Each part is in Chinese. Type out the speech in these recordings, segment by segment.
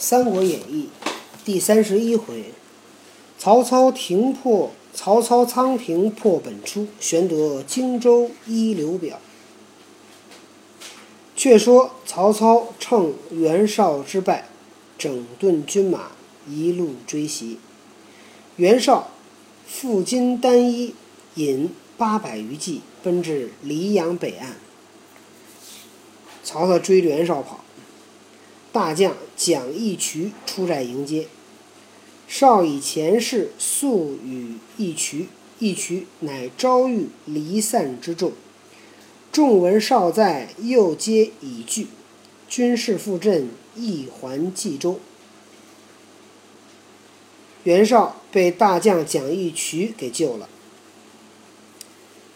三国演义》第三十一回，曹操停破曹操仓平破本初，玄德荆州依刘表。却说曹操乘袁绍之败，整顿军马，一路追袭。袁绍负荆单衣，引八百余骑，奔至黎阳北岸。曹操追着袁绍跑。大将蒋义渠出寨迎接，绍以前事诉与义渠，义渠乃招谕离散之众。众闻绍在，又皆已惧。军士赴阵，亦还冀州。袁绍被大将蒋义渠给救了。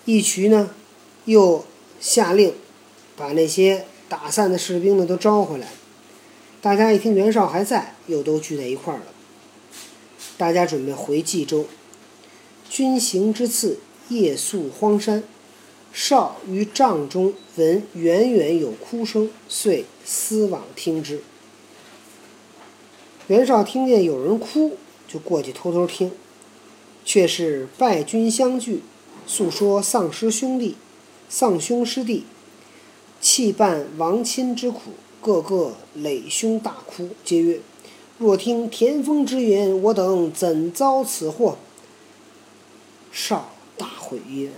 义渠呢，又下令把那些打散的士兵呢都招回来。大家一听袁绍还在，又都聚在一块儿了。大家准备回冀州。军行之次，夜宿荒山。绍于帐中闻远远有哭声，遂思往听之。袁绍听见有人哭，就过去偷偷听，却是败军相聚，诉说丧失兄弟、丧兄失弟、弃伴亡亲之苦。个个垒胸大哭，皆曰：“若听田丰之言，我等怎遭此祸？”少大悔曰：“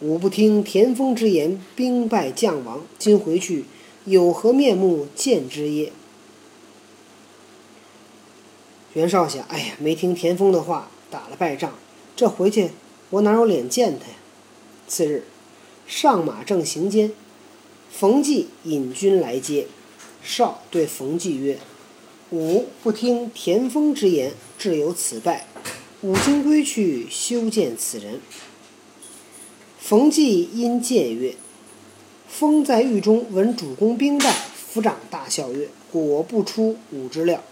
吾不听田丰之言，兵败将亡，今回去有何面目见之耶？”袁绍想：“哎呀，没听田丰的话，打了败仗，这回去我哪有脸见他呀？”次日，上马正行间。冯骥引军来接，绍对冯骥曰：“吾不听田丰之言，致有此败。吾今归去，休见此人。”冯骥因见曰：“封在狱中，闻主公兵败，抚掌大笑曰：‘果不出吾之料。’”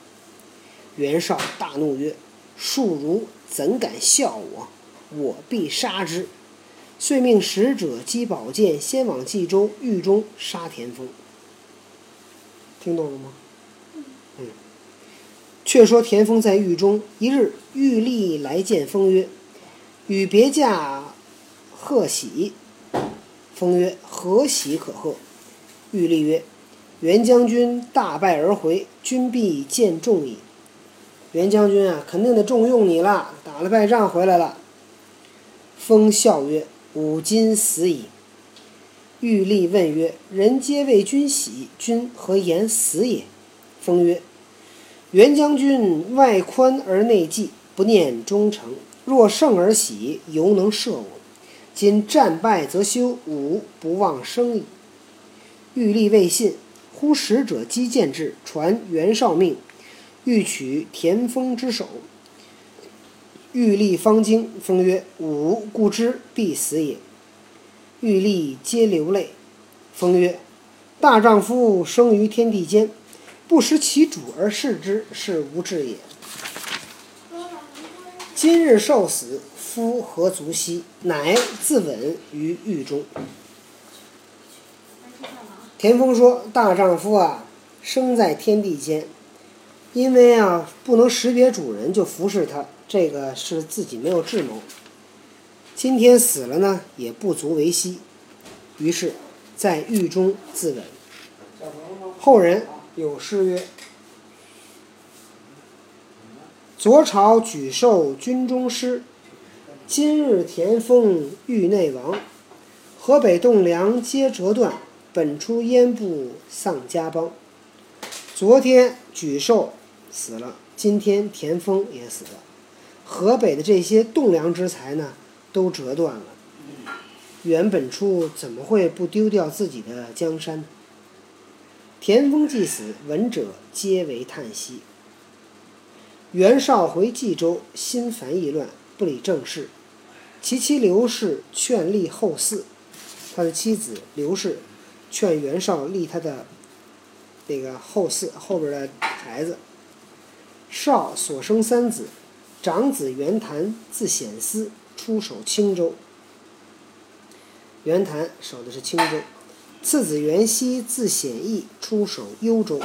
袁绍大怒曰：“庶如怎敢笑我？我必杀之。”遂命使者击宝剑，先往冀州狱中杀田丰。听懂了吗？嗯。却说田丰在狱中，一日，狱吏来见封曰：“与别驾贺喜。”封曰：“何喜可贺？”狱吏曰：“袁将军大败而回，君必见重矣。”袁将军啊，肯定得重用你了，打了败仗回来了。封笑曰。吾今死矣。玉立问曰：“人皆为君喜，君何言死也？”封曰：“袁将军外宽而内忌，不念忠诚。若胜而喜，犹能赦我。今战败则休，吾不忘生矣。”玉立未信，忽使者击剑至，传袁绍命，欲取田丰之首。欲立方惊，风曰：“吾故知必死也。”欲立皆流泪。风曰：“大丈夫生于天地间，不识其主而事之，是无志也。今日受死，夫何足惜？乃自刎于狱中。”田丰说：“大丈夫啊，生在天地间，因为啊不能识别主人，就服侍他。”这个是自己没有智谋，今天死了呢，也不足为惜，于是，在狱中自刎。后人有诗曰：“左朝举寿军中师，今日田丰狱内亡。河北栋梁皆折断，本初烟部丧家邦。”昨天举寿死了，今天田丰也死了。河北的这些栋梁之材呢，都折断了。袁本初怎么会不丢掉自己的江山？田丰既死，闻者皆为叹息。袁绍回冀州，心烦意乱，不理政事。其妻刘氏劝立后嗣，他的妻子刘氏劝袁绍立他的那个后嗣，后边的孩子。绍所生三子。长子袁谭字显思，出守青州。袁谭守的是青州。次子袁熙字显义，出守幽州。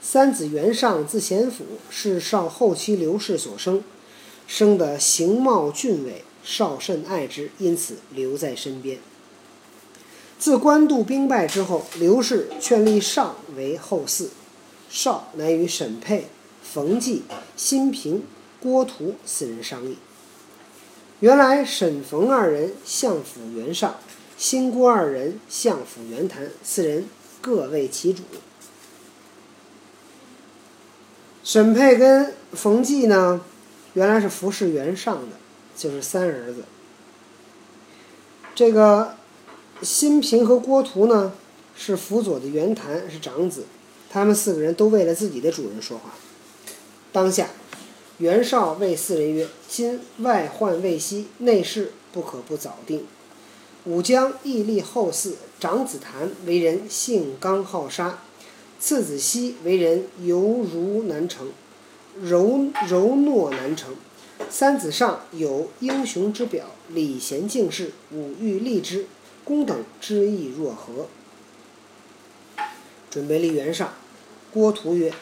三子袁尚字显甫，是少后期刘氏所生，生得形貌俊伟，少甚爱之，因此留在身边。自官渡兵败之后，刘氏劝立尚为后嗣，少乃与沈佩、冯骥、辛平、郭图四人商议。原来沈冯二人相辅袁尚，辛郭二人相辅袁谭，四人各为其主。沈佩跟冯骥呢，原来是服侍袁尚的，就是三儿子。这个辛平和郭图呢，是辅佐的袁谭，是长子。他们四个人都为了自己的主人说话。当下。袁绍谓四人曰：“今外患未息，内事不可不早定。吾将屹立后嗣。长子谭为人性刚好杀，次子熙为人犹如难成，柔柔懦难成。三子上有英雄之表，礼贤敬士，吾欲立之。公等之意若何？”准备立袁绍。郭图曰：“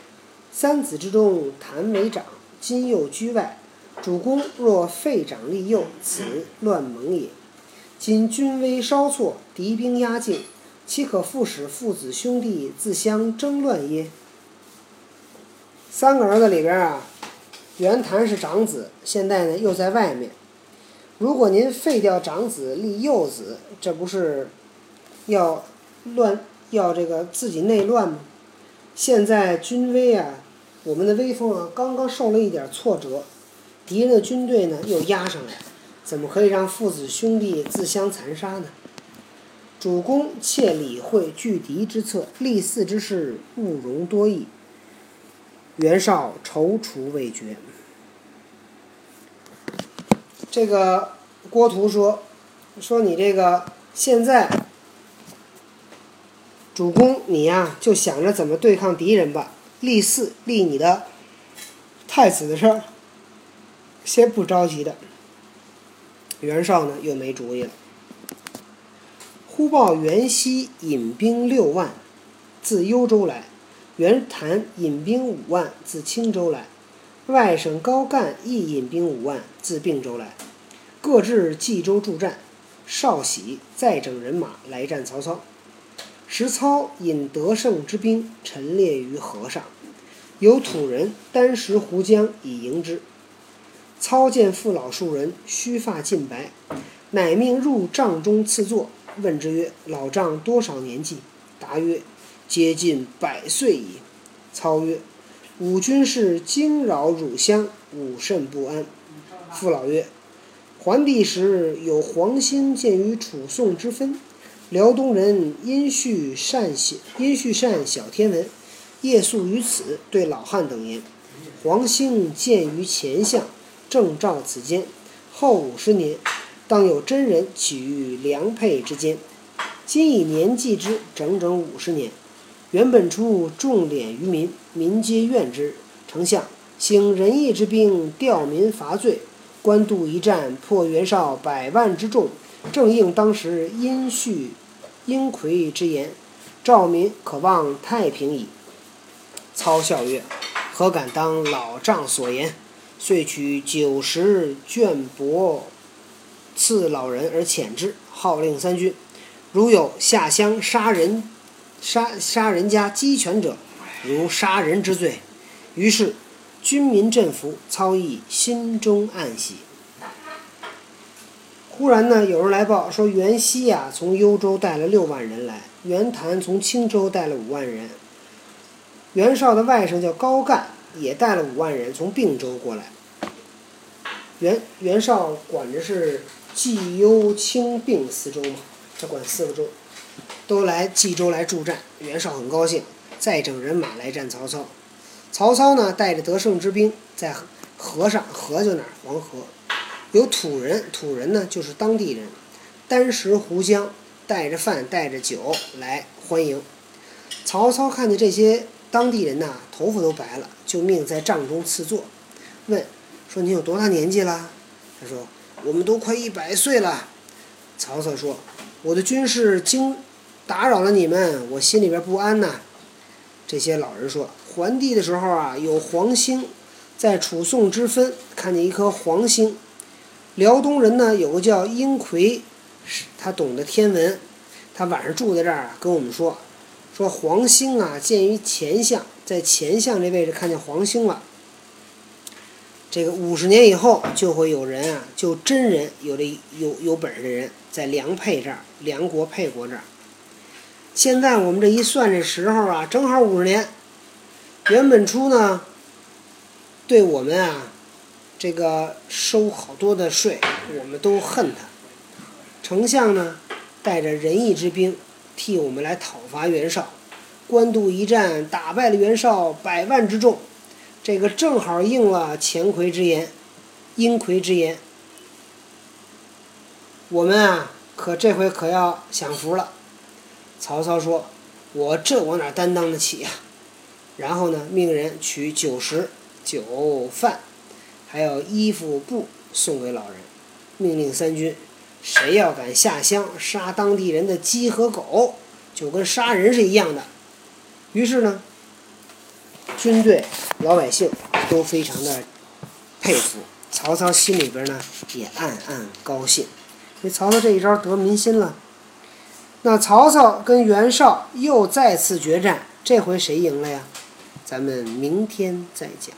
三子之中，谭为长。”今又居外，主公若废长立幼，此乱盟也。今军威稍挫，敌兵压境，岂可复使父子兄弟自相争乱耶？三个儿子里边啊，袁谭是长子，现在呢又在外面。如果您废掉长子立幼子，这不是要乱要这个自己内乱吗？现在军威啊。我们的威风啊，刚刚受了一点挫折，敌人的军队呢又压上来，怎么可以让父子兄弟自相残杀呢？主公切理会拒敌之策，立嗣之事勿容多议。袁绍踌躇未决。这个郭图说：“说你这个现在，主公你呀就想着怎么对抗敌人吧。”立嗣立你的太子的事儿，先不着急的。袁绍呢又没主意了。忽报袁熙引兵六万，自幽州来；袁谭引兵五万，自青州来；外甥高干亦引兵五万，自并州来，各至冀州助战。少喜再整人马来战曹操。时操引得胜之兵陈列于河上。有土人单食胡浆以迎之。操见父老数人，须发尽白，乃命入帐中赐坐，问之曰：“老丈多少年纪？”答曰：“接近百岁矣。”操曰：“吾军士惊扰汝乡，吾甚不安。”父老曰：“桓帝时有黄兴见于楚宋之分，辽东人殷绪善写，殷绪善小天文。”夜宿于此，对老汉等言：“黄兴见于前相，正照此间。后五十年，当有真人起于良配之间。今以年计之，整整五十年。原本初重敛于民，民皆怨之。丞相兴仁义之兵，调民伐罪。官渡一战，破袁绍百万之众，正应当时殷绪、殷魁之言。赵民可望太平矣。”操笑曰：“何敢当老丈所言？”遂取九十绢帛赐老人而遣之，号令三军：如有下乡杀人、杀杀人家鸡犬者，如杀人之罪。于是军民振服，操亦心中暗喜。忽然呢，有人来报说，袁熙呀从幽州带了六万人来，袁谭从青州带了五万人。袁绍的外甥叫高干，也带了五万人从并州过来。袁袁绍管着是冀幽青并四州嘛，他管四个州，都来冀州来助战。袁绍很高兴，再整人马来战曹操。曹操呢，带着得胜之兵在河上，河就哪儿？黄河。有土人，土人呢就是当地人，单食胡浆，带着饭带着酒来欢迎。曹操看见这些。当地人呐，头发都白了，就命在帐中赐座，问说：“你有多大年纪了？”他说：“我们都快一百岁了。”曹操说：“我的军事经打扰了你们，我心里边不安呐。”这些老人说，桓帝的时候啊，有黄星，在楚宋之分，看见一颗黄星。辽东人呢，有个叫殷奎，他懂得天文，他晚上住在这儿啊，跟我们说，说黄星啊，见于前相，在前相这位置看见黄星了。这个五十年以后，就会有人啊，就真人有这有有本事的人，在梁沛这儿，梁国沛国这儿。现在我们这一算，这时候啊，正好五十年。原本初呢，对我们啊，这个收好多的税，我们都恨他。丞相呢，带着仁义之兵，替我们来讨伐袁绍。官渡一战，打败了袁绍百万之众。这个正好应了钱奎之言，殷奎之言。我们啊，可这回可要享福了。曹操说：“我这我哪担当得起呀？”然后呢，命人取酒食、酒饭，还有衣服布送给老人，命令三军：谁要敢下乡杀当地人的鸡和狗，就跟杀人是一样的。于是呢，军队、老百姓都非常的佩服。曹操心里边呢，也暗暗高兴。因为曹操这一招得民心了。那曹操跟袁绍又再次决战，这回谁赢了呀？咱们明天再讲。